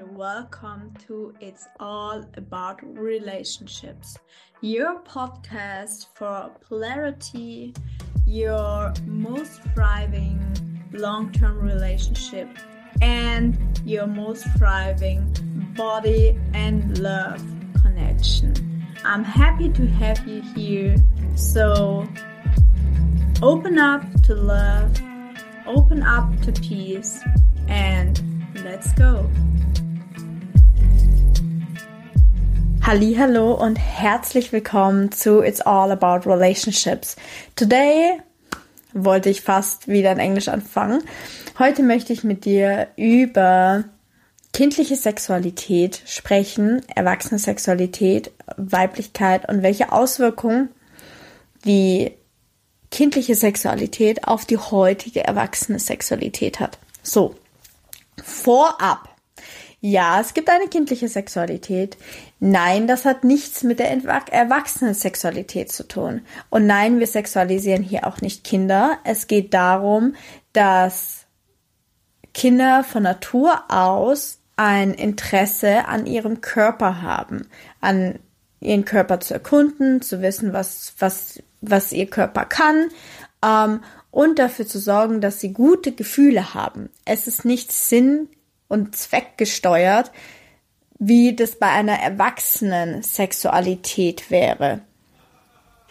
and welcome to It's All About Relationships, your podcast for polarity, your most thriving long term relationship, and your most thriving body and love connection. I'm happy to have you here, so open up to love, open up to peace, and let's go. Hallo und herzlich willkommen zu It's All About Relationships. Today wollte ich fast wieder in Englisch anfangen. Heute möchte ich mit dir über kindliche Sexualität sprechen, erwachsene Sexualität, Weiblichkeit und welche Auswirkungen die kindliche Sexualität auf die heutige erwachsene Sexualität hat. So, vorab ja, es gibt eine kindliche Sexualität. Nein, das hat nichts mit der erwachsenen Sexualität zu tun. Und nein, wir sexualisieren hier auch nicht Kinder. Es geht darum, dass Kinder von Natur aus ein Interesse an ihrem Körper haben, an ihren Körper zu erkunden, zu wissen, was, was, was ihr Körper kann ähm, und dafür zu sorgen, dass sie gute Gefühle haben. Es ist nicht Sinn und zweckgesteuert, wie das bei einer erwachsenen Sexualität wäre,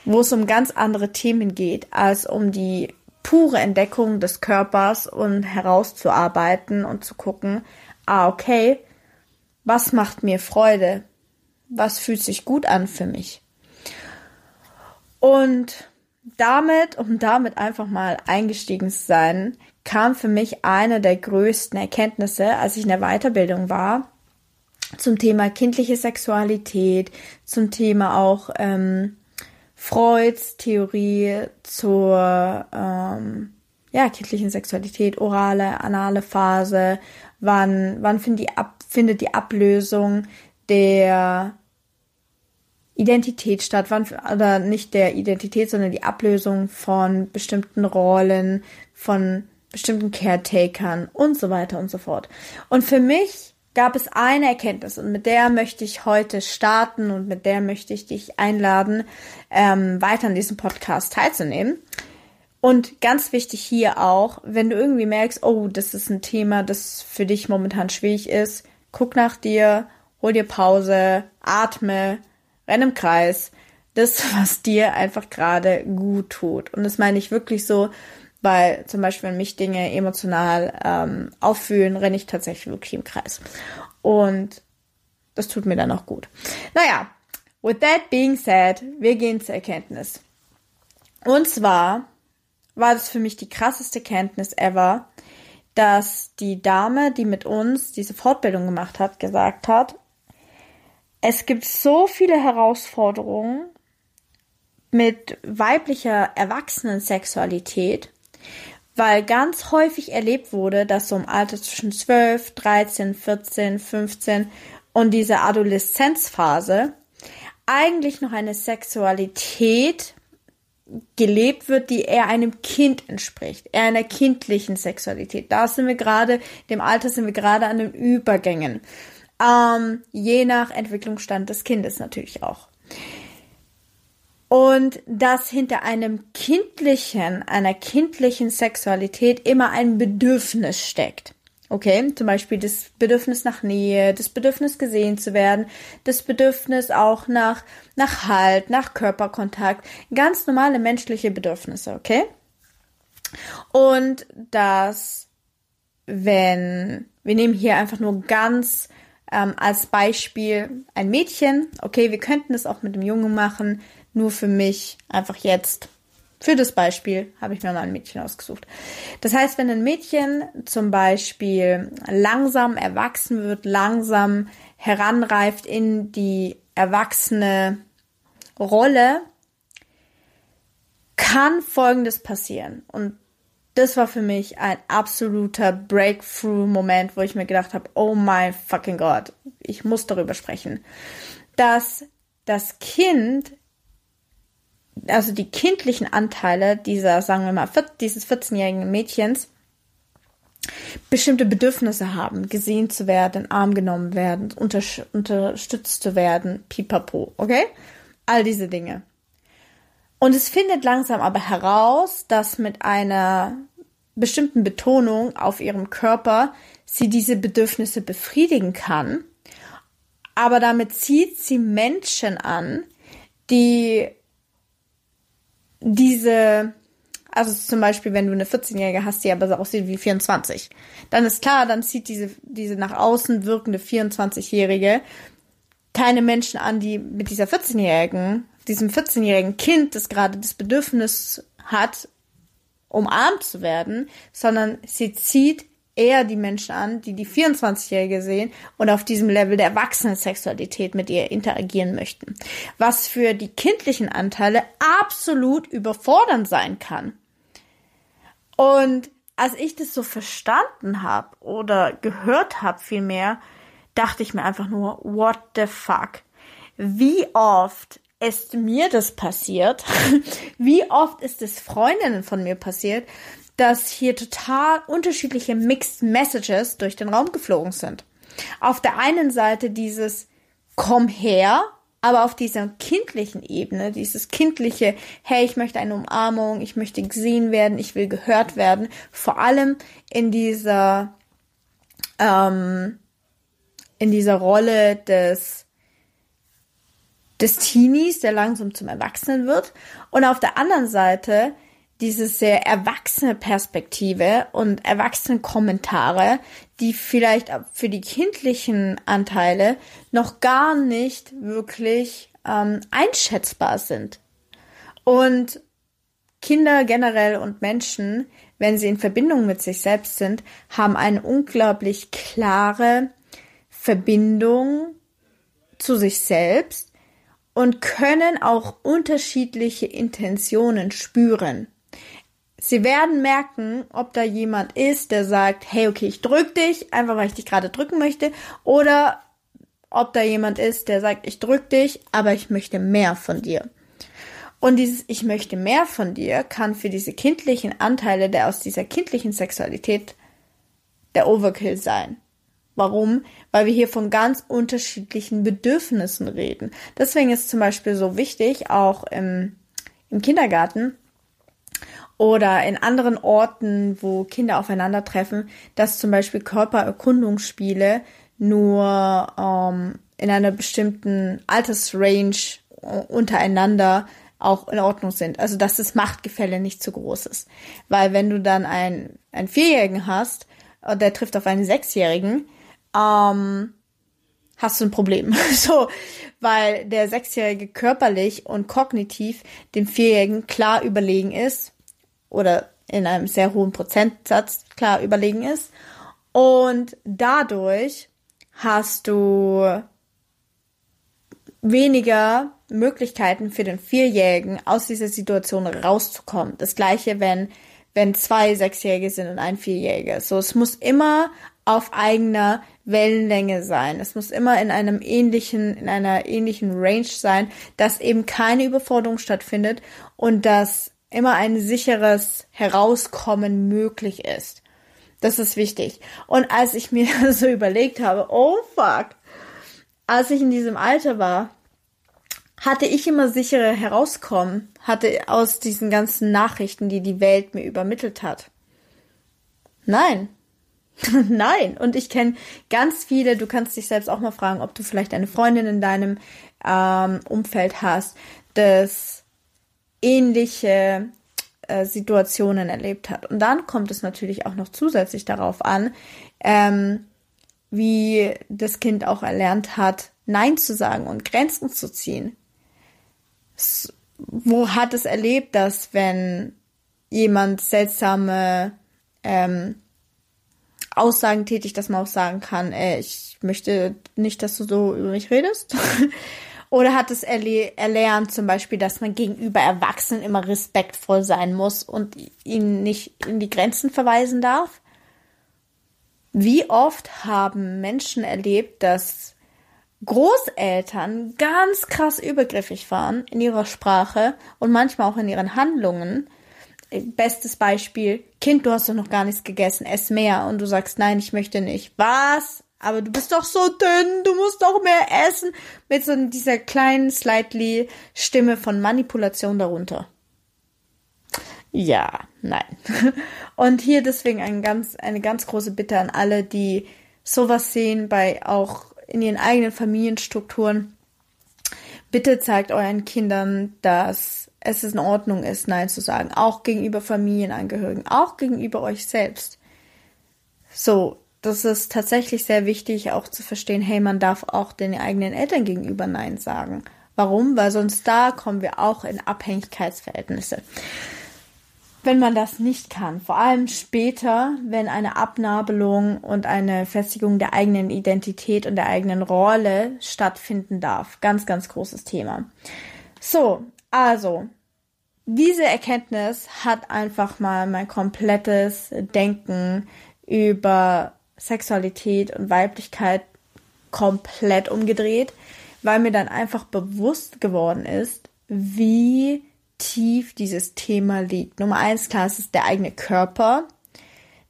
wo es um ganz andere Themen geht, als um die pure Entdeckung des Körpers und herauszuarbeiten und zu gucken, ah, okay, was macht mir Freude? Was fühlt sich gut an für mich? Und damit, um damit einfach mal eingestiegen zu sein, kam für mich eine der größten Erkenntnisse, als ich in der Weiterbildung war, zum Thema kindliche Sexualität, zum Thema auch ähm, Freuds Theorie zur ähm, ja, kindlichen Sexualität, orale, anale Phase, wann, wann findet die, Ab findet die Ablösung der Identität statt, wann, oder nicht der Identität, sondern die Ablösung von bestimmten Rollen, von bestimmten Caretakern und so weiter und so fort. Und für mich gab es eine Erkenntnis und mit der möchte ich heute starten und mit der möchte ich dich einladen, ähm, weiter an diesem Podcast teilzunehmen. Und ganz wichtig hier auch, wenn du irgendwie merkst, oh, das ist ein Thema, das für dich momentan schwierig ist, guck nach dir, hol dir Pause, atme, renn im Kreis. Das, was dir einfach gerade gut tut. Und das meine ich wirklich so, weil zum Beispiel, wenn mich Dinge emotional ähm, auffühlen, renne ich tatsächlich wirklich im Kreis. Und das tut mir dann auch gut. Naja, with that being said, wir gehen zur Erkenntnis. Und zwar war das für mich die krasseste Kenntnis ever, dass die Dame, die mit uns diese Fortbildung gemacht hat, gesagt hat, es gibt so viele Herausforderungen mit weiblicher Erwachsenensexualität weil ganz häufig erlebt wurde, dass so im Alter zwischen 12, 13, 14, 15 und dieser Adoleszenzphase eigentlich noch eine Sexualität gelebt wird, die eher einem Kind entspricht, eher einer kindlichen Sexualität. Da sind wir gerade, dem Alter sind wir gerade an den Übergängen. Ähm, je nach Entwicklungsstand des Kindes natürlich auch und dass hinter einem kindlichen, einer kindlichen Sexualität immer ein Bedürfnis steckt. Okay, zum Beispiel das Bedürfnis nach Nähe, das Bedürfnis gesehen zu werden, das Bedürfnis auch nach, nach Halt, nach Körperkontakt, ganz normale menschliche Bedürfnisse, okay? Und dass, wenn, wir nehmen hier einfach nur ganz ähm, als Beispiel ein Mädchen, okay, wir könnten es auch mit dem Jungen machen, nur für mich einfach jetzt. Für das Beispiel habe ich mir mal ein Mädchen ausgesucht. Das heißt, wenn ein Mädchen zum Beispiel langsam erwachsen wird, langsam heranreift in die erwachsene Rolle, kann Folgendes passieren. Und das war für mich ein absoluter Breakthrough-Moment, wo ich mir gedacht habe, oh mein fucking Gott, ich muss darüber sprechen, dass das Kind also die kindlichen Anteile dieser, sagen wir mal, dieses 14-jährigen Mädchens bestimmte Bedürfnisse haben, gesehen zu werden, arm genommen werden, unter, unterstützt zu werden, pipapo, okay? All diese Dinge. Und es findet langsam aber heraus, dass mit einer bestimmten Betonung auf ihrem Körper sie diese Bedürfnisse befriedigen kann. Aber damit zieht sie Menschen an, die diese, also zum Beispiel, wenn du eine 14-Jährige hast, die aber so aussieht wie 24, dann ist klar, dann zieht diese, diese nach außen wirkende 24-Jährige keine Menschen an, die mit dieser 14-Jährigen diesem 14-jährigen Kind, das gerade das Bedürfnis hat, umarmt zu werden, sondern sie zieht eher die Menschen an, die die 24-Jährige sehen und auf diesem Level der Erwachsenensexualität mit ihr interagieren möchten. Was für die kindlichen Anteile absolut überfordernd sein kann. Und als ich das so verstanden habe oder gehört habe vielmehr, dachte ich mir einfach nur, what the fuck? Wie oft ist mir das passiert? Wie oft ist es Freundinnen von mir passiert, dass hier total unterschiedliche Mixed Messages durch den Raum geflogen sind? Auf der einen Seite dieses Komm her, aber auf dieser kindlichen Ebene, dieses kindliche, hey, ich möchte eine Umarmung, ich möchte gesehen werden, ich will gehört werden, vor allem in dieser, ähm, in dieser Rolle des des Teenies, der langsam zum Erwachsenen wird. Und auf der anderen Seite diese sehr erwachsene Perspektive und erwachsene Kommentare, die vielleicht für die kindlichen Anteile noch gar nicht wirklich ähm, einschätzbar sind. Und Kinder generell und Menschen, wenn sie in Verbindung mit sich selbst sind, haben eine unglaublich klare Verbindung zu sich selbst und können auch unterschiedliche Intentionen spüren. Sie werden merken, ob da jemand ist, der sagt, hey, okay, ich drück dich, einfach weil ich dich gerade drücken möchte, oder ob da jemand ist, der sagt, ich drück dich, aber ich möchte mehr von dir. Und dieses Ich möchte mehr von dir kann für diese kindlichen Anteile der aus dieser kindlichen Sexualität der Overkill sein. Warum? Weil wir hier von ganz unterschiedlichen Bedürfnissen reden. Deswegen ist zum Beispiel so wichtig, auch im, im Kindergarten oder in anderen Orten, wo Kinder aufeinandertreffen, dass zum Beispiel Körpererkundungsspiele nur ähm, in einer bestimmten Altersrange untereinander auch in Ordnung sind. Also dass das Machtgefälle nicht zu groß ist. Weil wenn du dann einen, einen Vierjährigen hast, äh, der trifft auf einen Sechsjährigen, ähm, hast du ein Problem. so, weil der Sechsjährige körperlich und kognitiv dem Vierjährigen klar überlegen ist oder in einem sehr hohen Prozentsatz klar überlegen ist. Und dadurch hast du weniger Möglichkeiten für den Vierjährigen aus dieser Situation rauszukommen. Das gleiche, wenn wenn zwei Sechsjährige sind und ein Vierjähriger. So, es muss immer auf eigener Wellenlänge sein. Es muss immer in einem ähnlichen, in einer ähnlichen Range sein, dass eben keine Überforderung stattfindet und dass immer ein sicheres Herauskommen möglich ist. Das ist wichtig. Und als ich mir so überlegt habe, oh fuck, als ich in diesem Alter war, hatte ich immer sichere Herauskommen, hatte aus diesen ganzen Nachrichten, die die Welt mir übermittelt hat. Nein, Nein, und ich kenne ganz viele, du kannst dich selbst auch mal fragen, ob du vielleicht eine Freundin in deinem ähm, Umfeld hast, das ähnliche äh, Situationen erlebt hat. Und dann kommt es natürlich auch noch zusätzlich darauf an, ähm, wie das Kind auch erlernt hat, Nein zu sagen und Grenzen zu ziehen. S wo hat es erlebt, dass wenn jemand seltsame ähm, Aussagen tätig, dass man auch sagen kann, ey, ich möchte nicht, dass du so über mich redest. Oder hat es erle erlernt zum Beispiel, dass man gegenüber Erwachsenen immer respektvoll sein muss und ihnen nicht in die Grenzen verweisen darf? Wie oft haben Menschen erlebt, dass Großeltern ganz krass übergriffig waren in ihrer Sprache und manchmal auch in ihren Handlungen, bestes Beispiel, Kind, du hast doch noch gar nichts gegessen, ess mehr. Und du sagst, nein, ich möchte nicht. Was? Aber du bist doch so dünn, du musst doch mehr essen. Mit so dieser kleinen, slightly Stimme von Manipulation darunter. Ja, nein. Und hier deswegen ein ganz, eine ganz große Bitte an alle, die sowas sehen bei auch in ihren eigenen Familienstrukturen. Bitte zeigt euren Kindern, dass es in Ordnung ist, Nein zu sagen. Auch gegenüber Familienangehörigen, auch gegenüber euch selbst. So, das ist tatsächlich sehr wichtig, auch zu verstehen, hey, man darf auch den eigenen Eltern gegenüber Nein sagen. Warum? Weil sonst da kommen wir auch in Abhängigkeitsverhältnisse wenn man das nicht kann. Vor allem später, wenn eine Abnabelung und eine Festigung der eigenen Identität und der eigenen Rolle stattfinden darf. Ganz, ganz großes Thema. So, also, diese Erkenntnis hat einfach mal mein komplettes Denken über Sexualität und Weiblichkeit komplett umgedreht, weil mir dann einfach bewusst geworden ist, wie tief dieses Thema liegt. Nummer eins, klar, es ist der eigene Körper,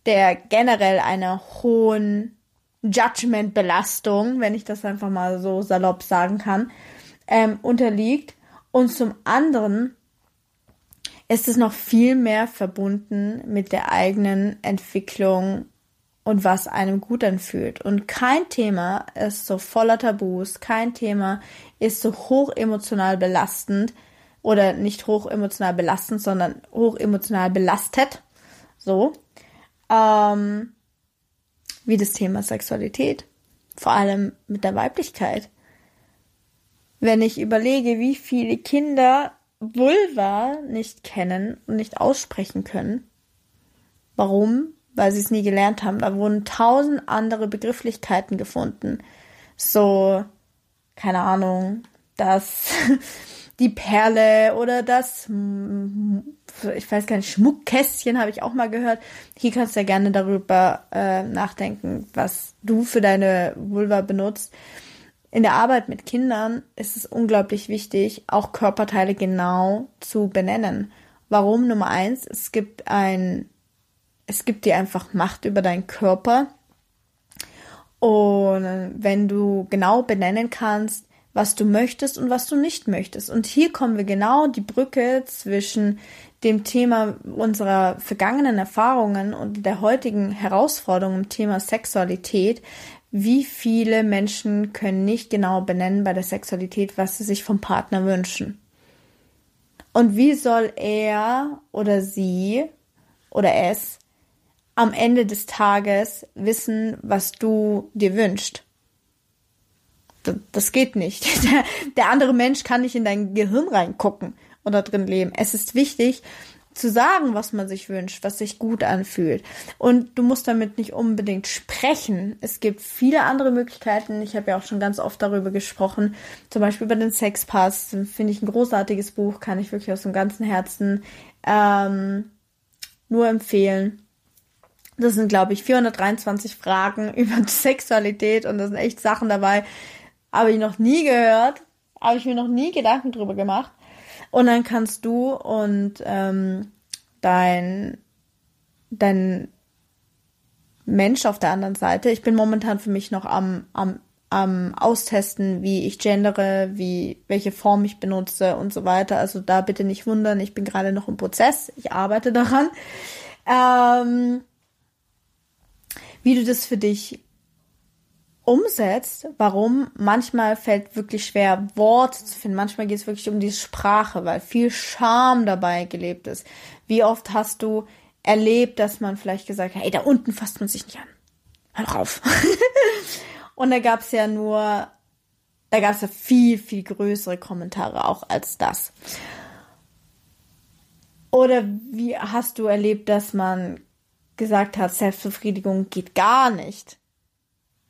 der generell einer hohen Judgment-Belastung, wenn ich das einfach mal so salopp sagen kann, ähm, unterliegt. Und zum anderen ist es noch viel mehr verbunden mit der eigenen Entwicklung und was einem gut anfühlt. Und kein Thema ist so voller Tabus, kein Thema ist so hoch emotional belastend oder nicht hoch emotional belastend, sondern hoch emotional belastet. So. Ähm, wie das Thema Sexualität. Vor allem mit der Weiblichkeit. Wenn ich überlege, wie viele Kinder Vulva nicht kennen und nicht aussprechen können. Warum? Weil sie es nie gelernt haben. Da wurden tausend andere Begrifflichkeiten gefunden. So, keine Ahnung, das die Perle oder das, ich weiß gar nicht, Schmuckkästchen habe ich auch mal gehört. Hier kannst du ja gerne darüber äh, nachdenken, was du für deine Vulva benutzt. In der Arbeit mit Kindern ist es unglaublich wichtig, auch Körperteile genau zu benennen. Warum? Nummer eins, es gibt ein, es gibt dir einfach Macht über deinen Körper. Und wenn du genau benennen kannst, was du möchtest und was du nicht möchtest. Und hier kommen wir genau die Brücke zwischen dem Thema unserer vergangenen Erfahrungen und der heutigen Herausforderung im Thema Sexualität. Wie viele Menschen können nicht genau benennen bei der Sexualität, was sie sich vom Partner wünschen? Und wie soll er oder sie oder es am Ende des Tages wissen, was du dir wünschst? das geht nicht. Der, der andere Mensch kann nicht in dein Gehirn reingucken und da drin leben. Es ist wichtig, zu sagen, was man sich wünscht, was sich gut anfühlt. Und du musst damit nicht unbedingt sprechen. Es gibt viele andere Möglichkeiten. Ich habe ja auch schon ganz oft darüber gesprochen. Zum Beispiel über den Sexpass. Finde ich ein großartiges Buch, kann ich wirklich aus dem ganzen Herzen ähm, nur empfehlen. Das sind, glaube ich, 423 Fragen über Sexualität und da sind echt Sachen dabei, habe ich noch nie gehört. Habe ich mir noch nie Gedanken drüber gemacht. Und dann kannst du und ähm, dein, dein Mensch auf der anderen Seite. Ich bin momentan für mich noch am, am, am Austesten, wie ich gendere, wie, welche Form ich benutze und so weiter. Also da bitte nicht wundern, ich bin gerade noch im Prozess. Ich arbeite daran. Ähm, wie du das für dich umsetzt, warum manchmal fällt wirklich schwer, Worte zu finden. Manchmal geht es wirklich um die Sprache, weil viel Scham dabei gelebt ist. Wie oft hast du erlebt, dass man vielleicht gesagt hat, hey, da unten fasst man sich nicht an. Hör drauf. Und da gab's ja nur, da gab's ja viel, viel größere Kommentare auch als das. Oder wie hast du erlebt, dass man gesagt hat, Selbstbefriedigung geht gar nicht?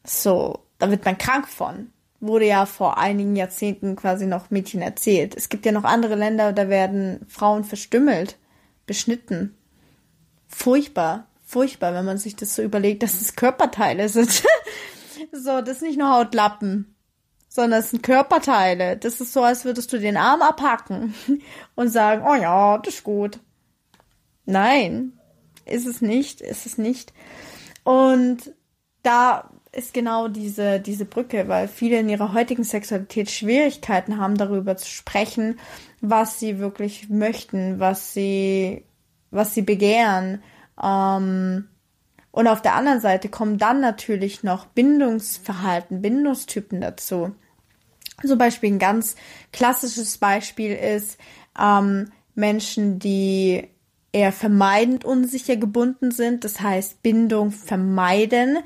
So, da wird man krank von. Wurde ja vor einigen Jahrzehnten quasi noch Mädchen erzählt. Es gibt ja noch andere Länder, da werden Frauen verstümmelt, beschnitten. Furchtbar, furchtbar, wenn man sich das so überlegt, dass es Körperteile sind. so, das ist nicht nur Hautlappen, sondern es sind Körperteile. Das ist so, als würdest du den Arm abhacken und sagen, oh ja, das ist gut. Nein, ist es nicht, ist es nicht. Und da ist genau diese, diese Brücke, weil viele in ihrer heutigen Sexualität Schwierigkeiten haben, darüber zu sprechen, was sie wirklich möchten, was sie, was sie begehren. Ähm, und auf der anderen Seite kommen dann natürlich noch Bindungsverhalten, Bindungstypen dazu. Zum Beispiel ein ganz klassisches Beispiel ist ähm, Menschen, die eher vermeidend unsicher gebunden sind, das heißt Bindung vermeiden.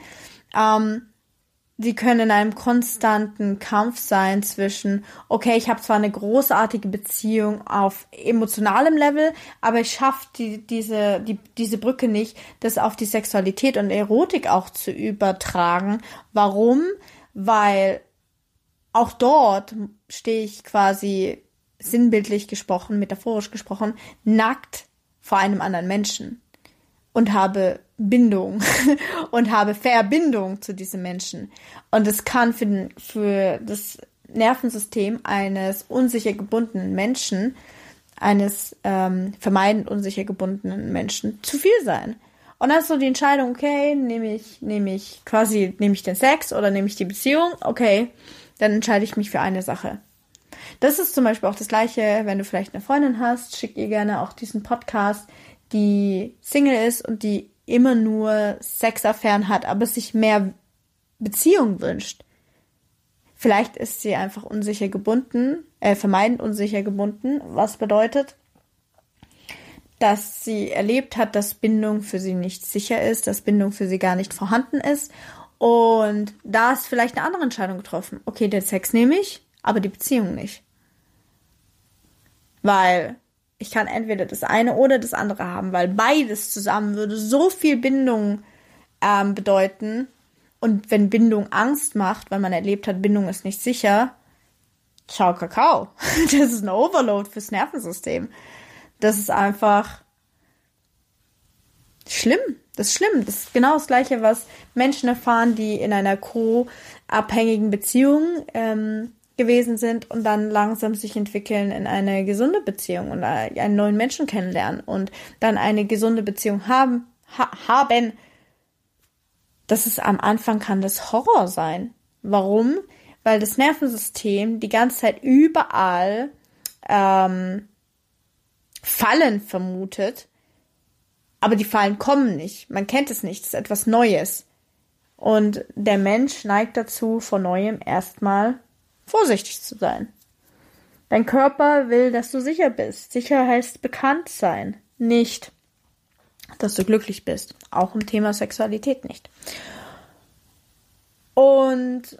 Ähm, sie können in einem konstanten Kampf sein zwischen, okay, ich habe zwar eine großartige Beziehung auf emotionalem Level, aber ich schaffe die, diese, die, diese Brücke nicht, das auf die Sexualität und Erotik auch zu übertragen. Warum? Weil auch dort stehe ich quasi sinnbildlich gesprochen, metaphorisch gesprochen, nackt vor einem anderen Menschen und habe Bindung und habe Verbindung zu diesem Menschen. Und es kann für, den, für das Nervensystem eines unsicher gebundenen Menschen, eines ähm, vermeidend unsicher gebundenen Menschen zu viel sein. Und dann ist so die Entscheidung, okay, nehme ich, nehme ich quasi, nehme ich den Sex oder nehme ich die Beziehung? Okay, dann entscheide ich mich für eine Sache. Das ist zum Beispiel auch das Gleiche, wenn du vielleicht eine Freundin hast, schick ihr gerne auch diesen Podcast, die Single ist und die immer nur Sexaffären hat, aber sich mehr Beziehung wünscht. Vielleicht ist sie einfach unsicher gebunden, äh, vermeidend unsicher gebunden, was bedeutet, dass sie erlebt hat, dass Bindung für sie nicht sicher ist, dass Bindung für sie gar nicht vorhanden ist. Und da ist vielleicht eine andere Entscheidung getroffen. Okay, den Sex nehme ich, aber die Beziehung nicht. Weil ich kann entweder das eine oder das andere haben, weil beides zusammen würde so viel Bindung ähm, bedeuten. Und wenn Bindung Angst macht, weil man erlebt hat, Bindung ist nicht sicher, ciao Kakao. Das ist ein Overload fürs Nervensystem. Das ist einfach schlimm. Das ist schlimm. Das ist genau das Gleiche, was Menschen erfahren, die in einer co-abhängigen Beziehung ähm, gewesen sind und dann langsam sich entwickeln in eine gesunde Beziehung und einen neuen Menschen kennenlernen und dann eine gesunde Beziehung haben, ha haben. Das ist am Anfang kann das Horror sein. Warum? Weil das Nervensystem die ganze Zeit überall ähm, Fallen vermutet, aber die Fallen kommen nicht. Man kennt es nicht. Das ist etwas Neues. Und der Mensch neigt dazu, vor Neuem erstmal vorsichtig zu sein. Dein Körper will, dass du sicher bist. Sicher heißt bekannt sein, nicht, dass du glücklich bist. Auch im Thema Sexualität nicht. Und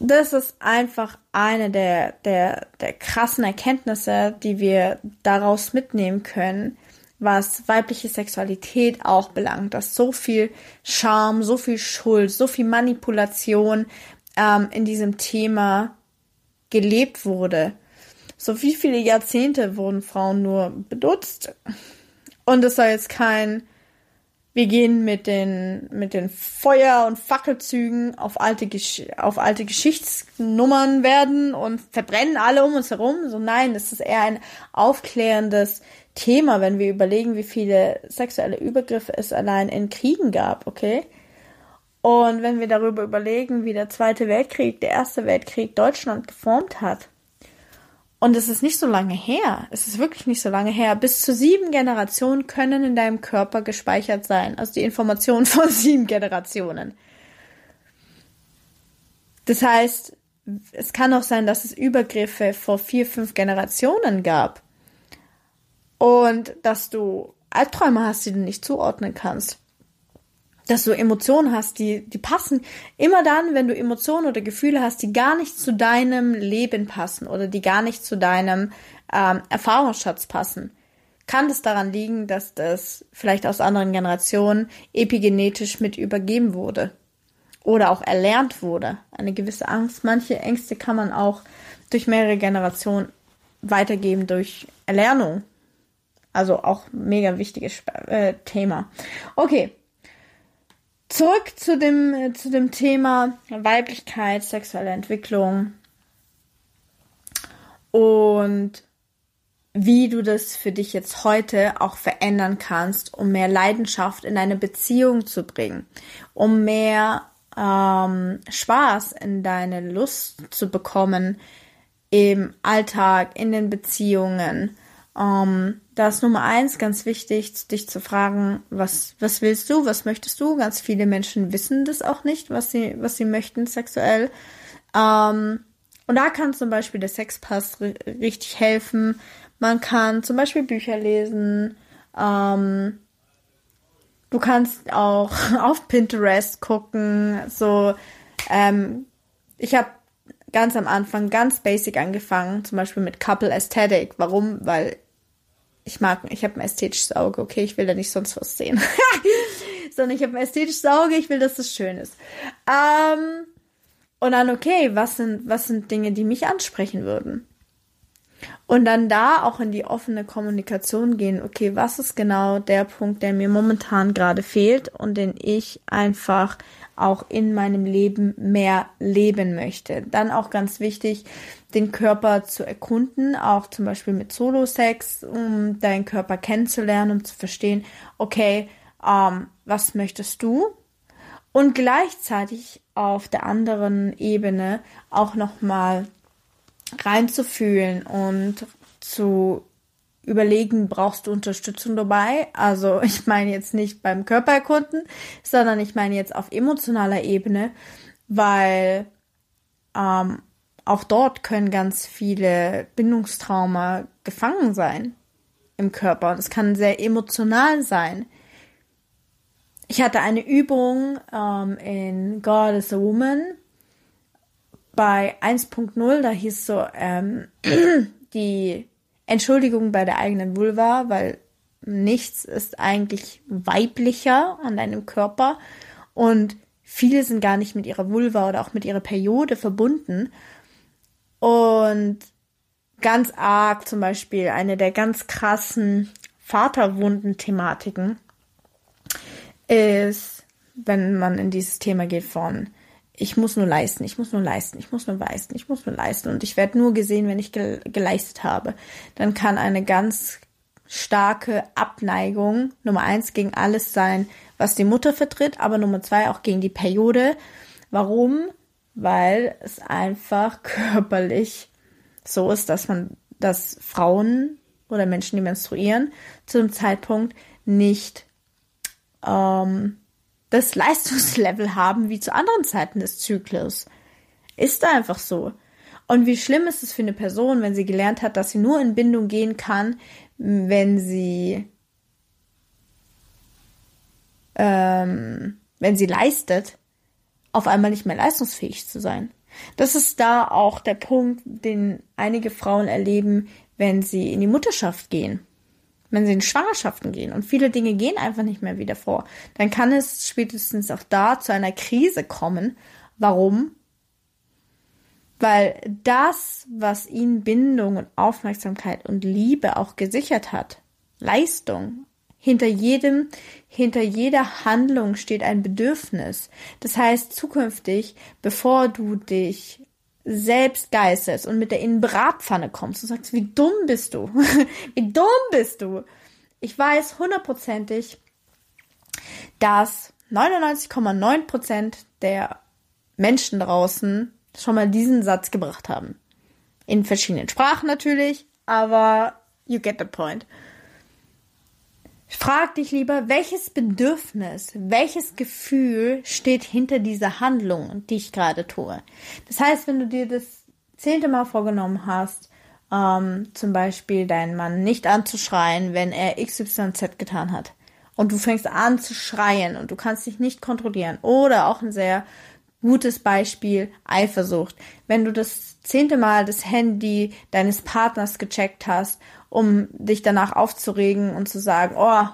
das ist einfach eine der, der, der krassen Erkenntnisse, die wir daraus mitnehmen können, was weibliche Sexualität auch belangt, dass so viel Charme, so viel Schuld, so viel Manipulation ähm, in diesem Thema gelebt wurde. So wie viele Jahrzehnte wurden Frauen nur benutzt? Und es soll jetzt kein, wir gehen mit den, mit den Feuer- und Fackelzügen auf alte, auf alte Geschichtsnummern werden und verbrennen alle um uns herum. So nein, es ist eher ein aufklärendes Thema, wenn wir überlegen, wie viele sexuelle Übergriffe es allein in Kriegen gab, okay? Und wenn wir darüber überlegen, wie der Zweite Weltkrieg, der Erste Weltkrieg Deutschland geformt hat, und es ist nicht so lange her, es ist wirklich nicht so lange her, bis zu sieben Generationen können in deinem Körper gespeichert sein, also die Informationen von sieben Generationen. Das heißt, es kann auch sein, dass es Übergriffe vor vier, fünf Generationen gab. Und dass du Albträume hast, die du nicht zuordnen kannst dass du Emotionen hast, die, die passen. Immer dann, wenn du Emotionen oder Gefühle hast, die gar nicht zu deinem Leben passen oder die gar nicht zu deinem ähm, Erfahrungsschatz passen, kann das daran liegen, dass das vielleicht aus anderen Generationen epigenetisch mit übergeben wurde oder auch erlernt wurde. Eine gewisse Angst. Manche Ängste kann man auch durch mehrere Generationen weitergeben durch Erlernung. Also auch mega wichtiges äh, Thema. Okay, Zurück zu dem, äh, zu dem Thema Weiblichkeit, sexuelle Entwicklung. Und wie du das für dich jetzt heute auch verändern kannst, um mehr Leidenschaft in deine Beziehung zu bringen, um mehr ähm, Spaß in deine Lust zu bekommen im Alltag, in den Beziehungen. Ähm, da ist Nummer eins ganz wichtig, dich zu fragen, was, was willst du, was möchtest du? Ganz viele Menschen wissen das auch nicht, was sie, was sie möchten sexuell. Ähm, und da kann zum Beispiel der Sexpass richtig helfen. Man kann zum Beispiel Bücher lesen. Ähm, du kannst auch auf Pinterest gucken. So, ähm, ich habe ganz am Anfang ganz basic angefangen, zum Beispiel mit Couple Aesthetic. Warum? Weil ich mag, ich habe ein ästhetisches Auge, okay, ich will da nicht sonst was sehen. Sondern ich habe ein ästhetisches Auge, ich will, dass es schön ist. Ähm, und dann, okay, was sind, was sind Dinge, die mich ansprechen würden? Und dann da auch in die offene Kommunikation gehen, okay, was ist genau der Punkt, der mir momentan gerade fehlt und den ich einfach auch in meinem Leben mehr leben möchte. Dann auch ganz wichtig, den Körper zu erkunden, auch zum Beispiel mit Solo-Sex, um deinen Körper kennenzulernen, um zu verstehen, okay, ähm, was möchtest du? Und gleichzeitig auf der anderen Ebene auch nochmal reinzufühlen und zu überlegen, brauchst du Unterstützung dabei? Also ich meine jetzt nicht beim Körpererkunden, sondern ich meine jetzt auf emotionaler Ebene, weil ähm, auch dort können ganz viele Bindungstrauma gefangen sein im Körper und es kann sehr emotional sein. Ich hatte eine Übung ähm, in God is a Woman bei 1.0, da hieß so ähm, die Entschuldigung bei der eigenen Vulva, weil nichts ist eigentlich weiblicher an deinem Körper und viele sind gar nicht mit ihrer Vulva oder auch mit ihrer Periode verbunden. Und ganz arg zum Beispiel eine der ganz krassen Vaterwunden-Thematiken ist, wenn man in dieses Thema geht von ich muss nur leisten, ich muss nur leisten, ich muss nur leisten, ich muss nur leisten und ich werde nur gesehen, wenn ich ge geleistet habe, dann kann eine ganz starke Abneigung Nummer eins gegen alles sein, was die Mutter vertritt, aber Nummer zwei auch gegen die Periode. Warum? Weil es einfach körperlich so ist, dass man, dass Frauen oder Menschen, die menstruieren, zu dem Zeitpunkt nicht ähm, das Leistungslevel haben wie zu anderen Zeiten des Zyklus. Ist einfach so. Und wie schlimm ist es für eine Person, wenn sie gelernt hat, dass sie nur in Bindung gehen kann, wenn sie ähm, wenn sie leistet, auf einmal nicht mehr leistungsfähig zu sein. Das ist da auch der Punkt, den einige Frauen erleben, wenn sie in die Mutterschaft gehen wenn sie in Schwangerschaften gehen und viele Dinge gehen einfach nicht mehr wieder vor, dann kann es spätestens auch da zu einer Krise kommen. Warum? Weil das, was ihnen Bindung und Aufmerksamkeit und Liebe auch gesichert hat, Leistung, hinter jedem, hinter jeder Handlung steht ein Bedürfnis. Das heißt, zukünftig, bevor du dich selbst geißelst und mit der in Bratpfanne kommst und sagst, wie dumm bist du? wie dumm bist du? Ich weiß hundertprozentig, dass 99,9% der Menschen draußen schon mal diesen Satz gebracht haben. In verschiedenen Sprachen natürlich, aber you get the point. Frag dich lieber, welches Bedürfnis, welches Gefühl steht hinter dieser Handlung, die ich gerade tue. Das heißt, wenn du dir das zehnte Mal vorgenommen hast, ähm, zum Beispiel deinen Mann nicht anzuschreien, wenn er XYZ getan hat, und du fängst an zu schreien und du kannst dich nicht kontrollieren, oder auch ein sehr gutes Beispiel Eifersucht. Wenn du das zehnte Mal das Handy deines Partners gecheckt hast um dich danach aufzuregen und zu sagen, oh,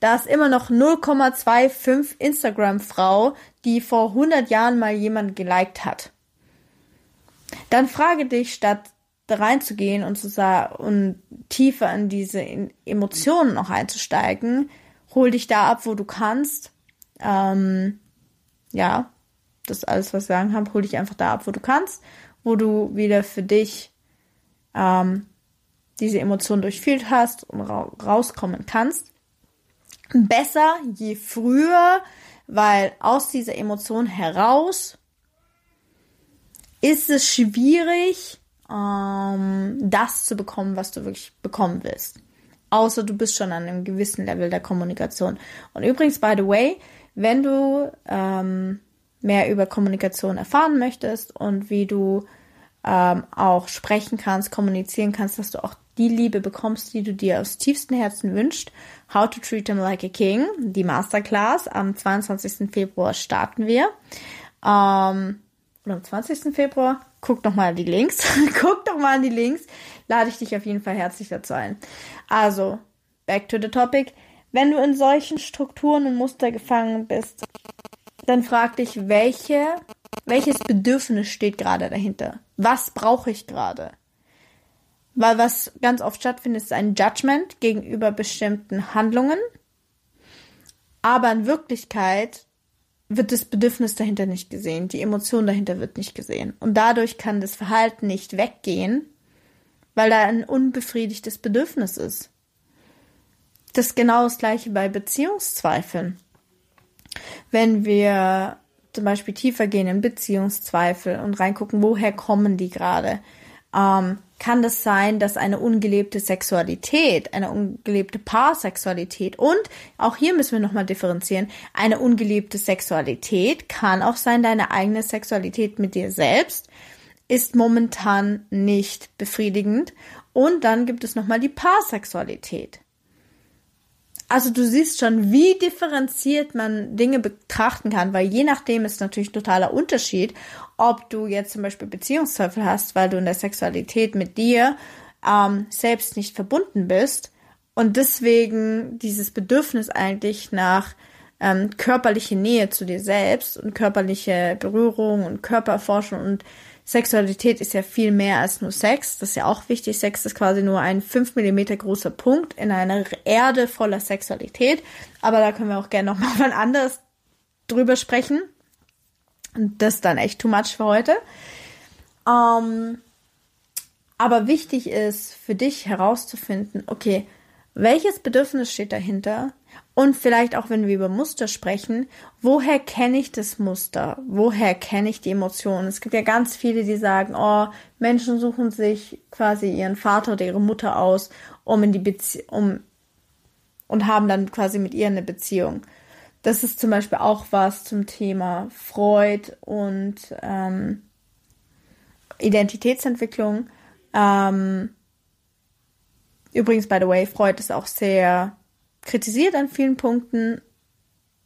da ist immer noch 0,25 Instagram-Frau, die vor 100 Jahren mal jemand geliked hat. Dann frage dich, statt da reinzugehen und zu und tiefer in diese Emotionen noch einzusteigen, hol dich da ab, wo du kannst. Ähm, ja, das ist alles, was ich sagen habe. Hol dich einfach da ab, wo du kannst, wo du wieder für dich ähm, diese Emotion durchfühlt hast und ra rauskommen kannst. Besser je früher, weil aus dieser Emotion heraus ist es schwierig, ähm, das zu bekommen, was du wirklich bekommen willst. Außer du bist schon an einem gewissen Level der Kommunikation. Und übrigens, by the way, wenn du ähm, mehr über Kommunikation erfahren möchtest und wie du ähm, auch sprechen kannst, kommunizieren kannst, dass du auch die Liebe bekommst, die du dir aus tiefstem Herzen wünschst. How to Treat Them Like a King, die Masterclass. Am 22. Februar starten wir. Ähm, oder am 20. Februar. Guck doch mal die Links. Guck doch mal an die Links. Lade ich dich auf jeden Fall herzlich dazu ein. Also, back to the topic. Wenn du in solchen Strukturen und Muster gefangen bist, dann frag dich, welche, welches Bedürfnis steht gerade dahinter? Was brauche ich gerade? Weil was ganz oft stattfindet, ist ein Judgment gegenüber bestimmten Handlungen. Aber in Wirklichkeit wird das Bedürfnis dahinter nicht gesehen, die Emotion dahinter wird nicht gesehen. Und dadurch kann das Verhalten nicht weggehen, weil da ein unbefriedigtes Bedürfnis ist. Das ist genau das gleiche bei Beziehungszweifeln. Wenn wir zum Beispiel tiefer gehen in Beziehungszweifel und reingucken, woher kommen die gerade, ähm, kann das sein, dass eine ungelebte Sexualität, eine ungelebte Paarsexualität und auch hier müssen wir nochmal differenzieren, eine ungelebte Sexualität kann auch sein, deine eigene Sexualität mit dir selbst ist momentan nicht befriedigend und dann gibt es nochmal die Paarsexualität. Also du siehst schon, wie differenziert man Dinge betrachten kann, weil je nachdem ist natürlich totaler Unterschied, ob du jetzt zum Beispiel Beziehungszweifel hast, weil du in der Sexualität mit dir ähm, selbst nicht verbunden bist und deswegen dieses Bedürfnis eigentlich nach ähm, körperliche Nähe zu dir selbst und körperliche Berührung und Körperforschung und Sexualität ist ja viel mehr als nur Sex. Das ist ja auch wichtig. Sex ist quasi nur ein 5 mm großer Punkt in einer Erde voller Sexualität. Aber da können wir auch gerne nochmal wann anders drüber sprechen. Und das ist dann echt too much für heute. Ähm, aber wichtig ist für dich herauszufinden, okay, welches Bedürfnis steht dahinter? Und vielleicht auch, wenn wir über Muster sprechen, woher kenne ich das Muster? Woher kenne ich die Emotionen? Es gibt ja ganz viele, die sagen, oh, Menschen suchen sich quasi ihren Vater oder ihre Mutter aus, um in die Beziehung, um, und haben dann quasi mit ihr eine Beziehung. Das ist zum Beispiel auch was zum Thema Freud und ähm, Identitätsentwicklung. Ähm, übrigens, by the way, Freud ist auch sehr kritisiert an vielen Punkten.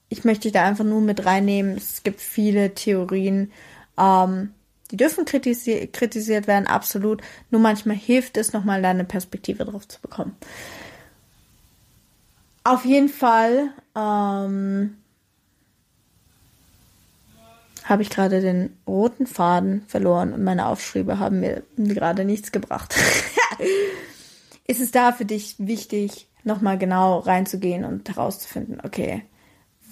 Ich möchte da einfach nur mit reinnehmen. Es gibt viele Theorien, ähm, die dürfen kritisi kritisiert werden, absolut. Nur manchmal hilft es, nochmal da eine Perspektive drauf zu bekommen. Auf jeden Fall ähm, habe ich gerade den roten Faden verloren und meine Aufschriebe haben mir gerade nichts gebracht. Ist es da für dich wichtig, nochmal genau reinzugehen und herauszufinden, okay,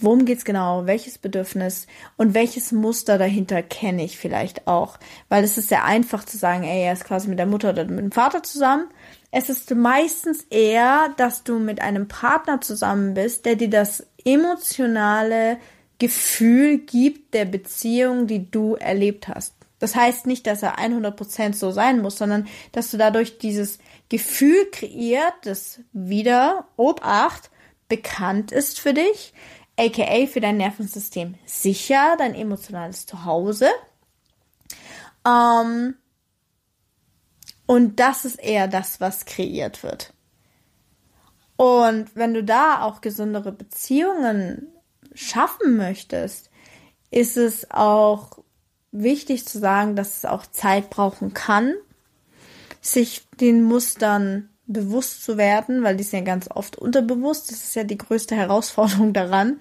worum geht's genau, welches Bedürfnis und welches Muster dahinter kenne ich vielleicht auch. Weil es ist sehr einfach zu sagen, ey, er ist quasi mit der Mutter oder mit dem Vater zusammen. Es ist meistens eher, dass du mit einem Partner zusammen bist, der dir das emotionale Gefühl gibt der Beziehung, die du erlebt hast. Das heißt nicht, dass er 100% so sein muss, sondern dass du dadurch dieses Gefühl kreiert, das wieder, Obacht, bekannt ist für dich, aka für dein Nervensystem sicher, dein emotionales Zuhause. Ähm, und das ist eher das, was kreiert wird. Und wenn du da auch gesündere Beziehungen schaffen möchtest, ist es auch wichtig zu sagen, dass es auch Zeit brauchen kann, sich den Mustern bewusst zu werden, weil die sind ja ganz oft unterbewusst. Das ist ja die größte Herausforderung daran,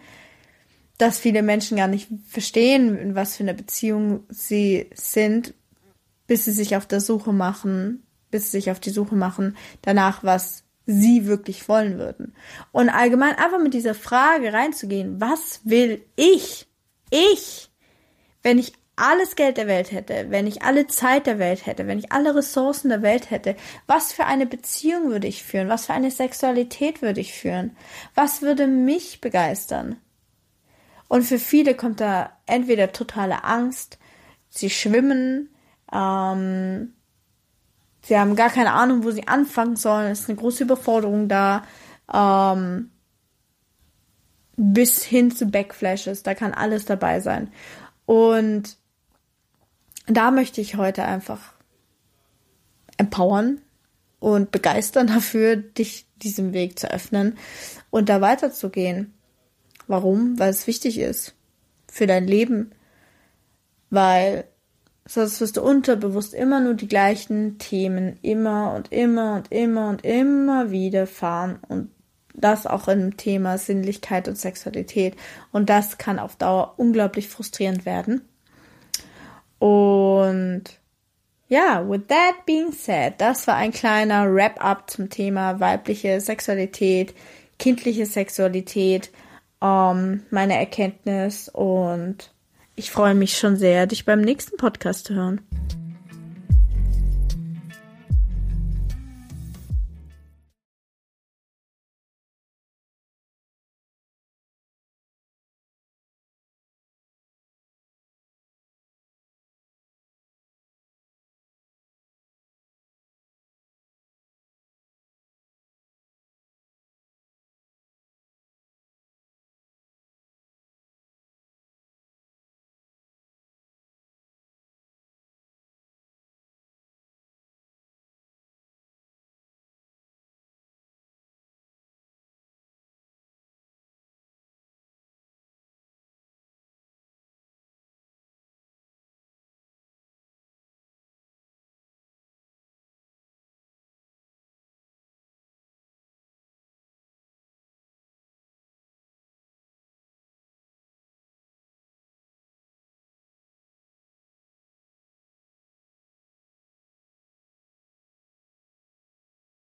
dass viele Menschen gar nicht verstehen, in was für einer Beziehung sie sind, bis sie sich auf der Suche machen, bis sie sich auf die Suche machen danach, was sie wirklich wollen würden. Und allgemein einfach mit dieser Frage reinzugehen, was will ich? Ich, wenn ich alles Geld der Welt hätte, wenn ich alle Zeit der Welt hätte, wenn ich alle Ressourcen der Welt hätte, was für eine Beziehung würde ich führen? Was für eine Sexualität würde ich führen? Was würde mich begeistern? Und für viele kommt da entweder totale Angst, sie schwimmen, ähm, sie haben gar keine Ahnung, wo sie anfangen sollen, es ist eine große Überforderung da, ähm, bis hin zu Backflashes, da kann alles dabei sein. Und da möchte ich heute einfach empowern und begeistern dafür, dich diesem Weg zu öffnen und da weiterzugehen. Warum? Weil es wichtig ist für dein Leben. Weil sonst wirst du unterbewusst immer nur die gleichen Themen immer und immer und immer und immer wieder fahren und das auch im Thema Sinnlichkeit und Sexualität. Und das kann auf Dauer unglaublich frustrierend werden. Und ja, with that being said, das war ein kleiner Wrap-up zum Thema weibliche Sexualität, kindliche Sexualität, ähm, meine Erkenntnis und ich freue mich schon sehr, dich beim nächsten Podcast zu hören.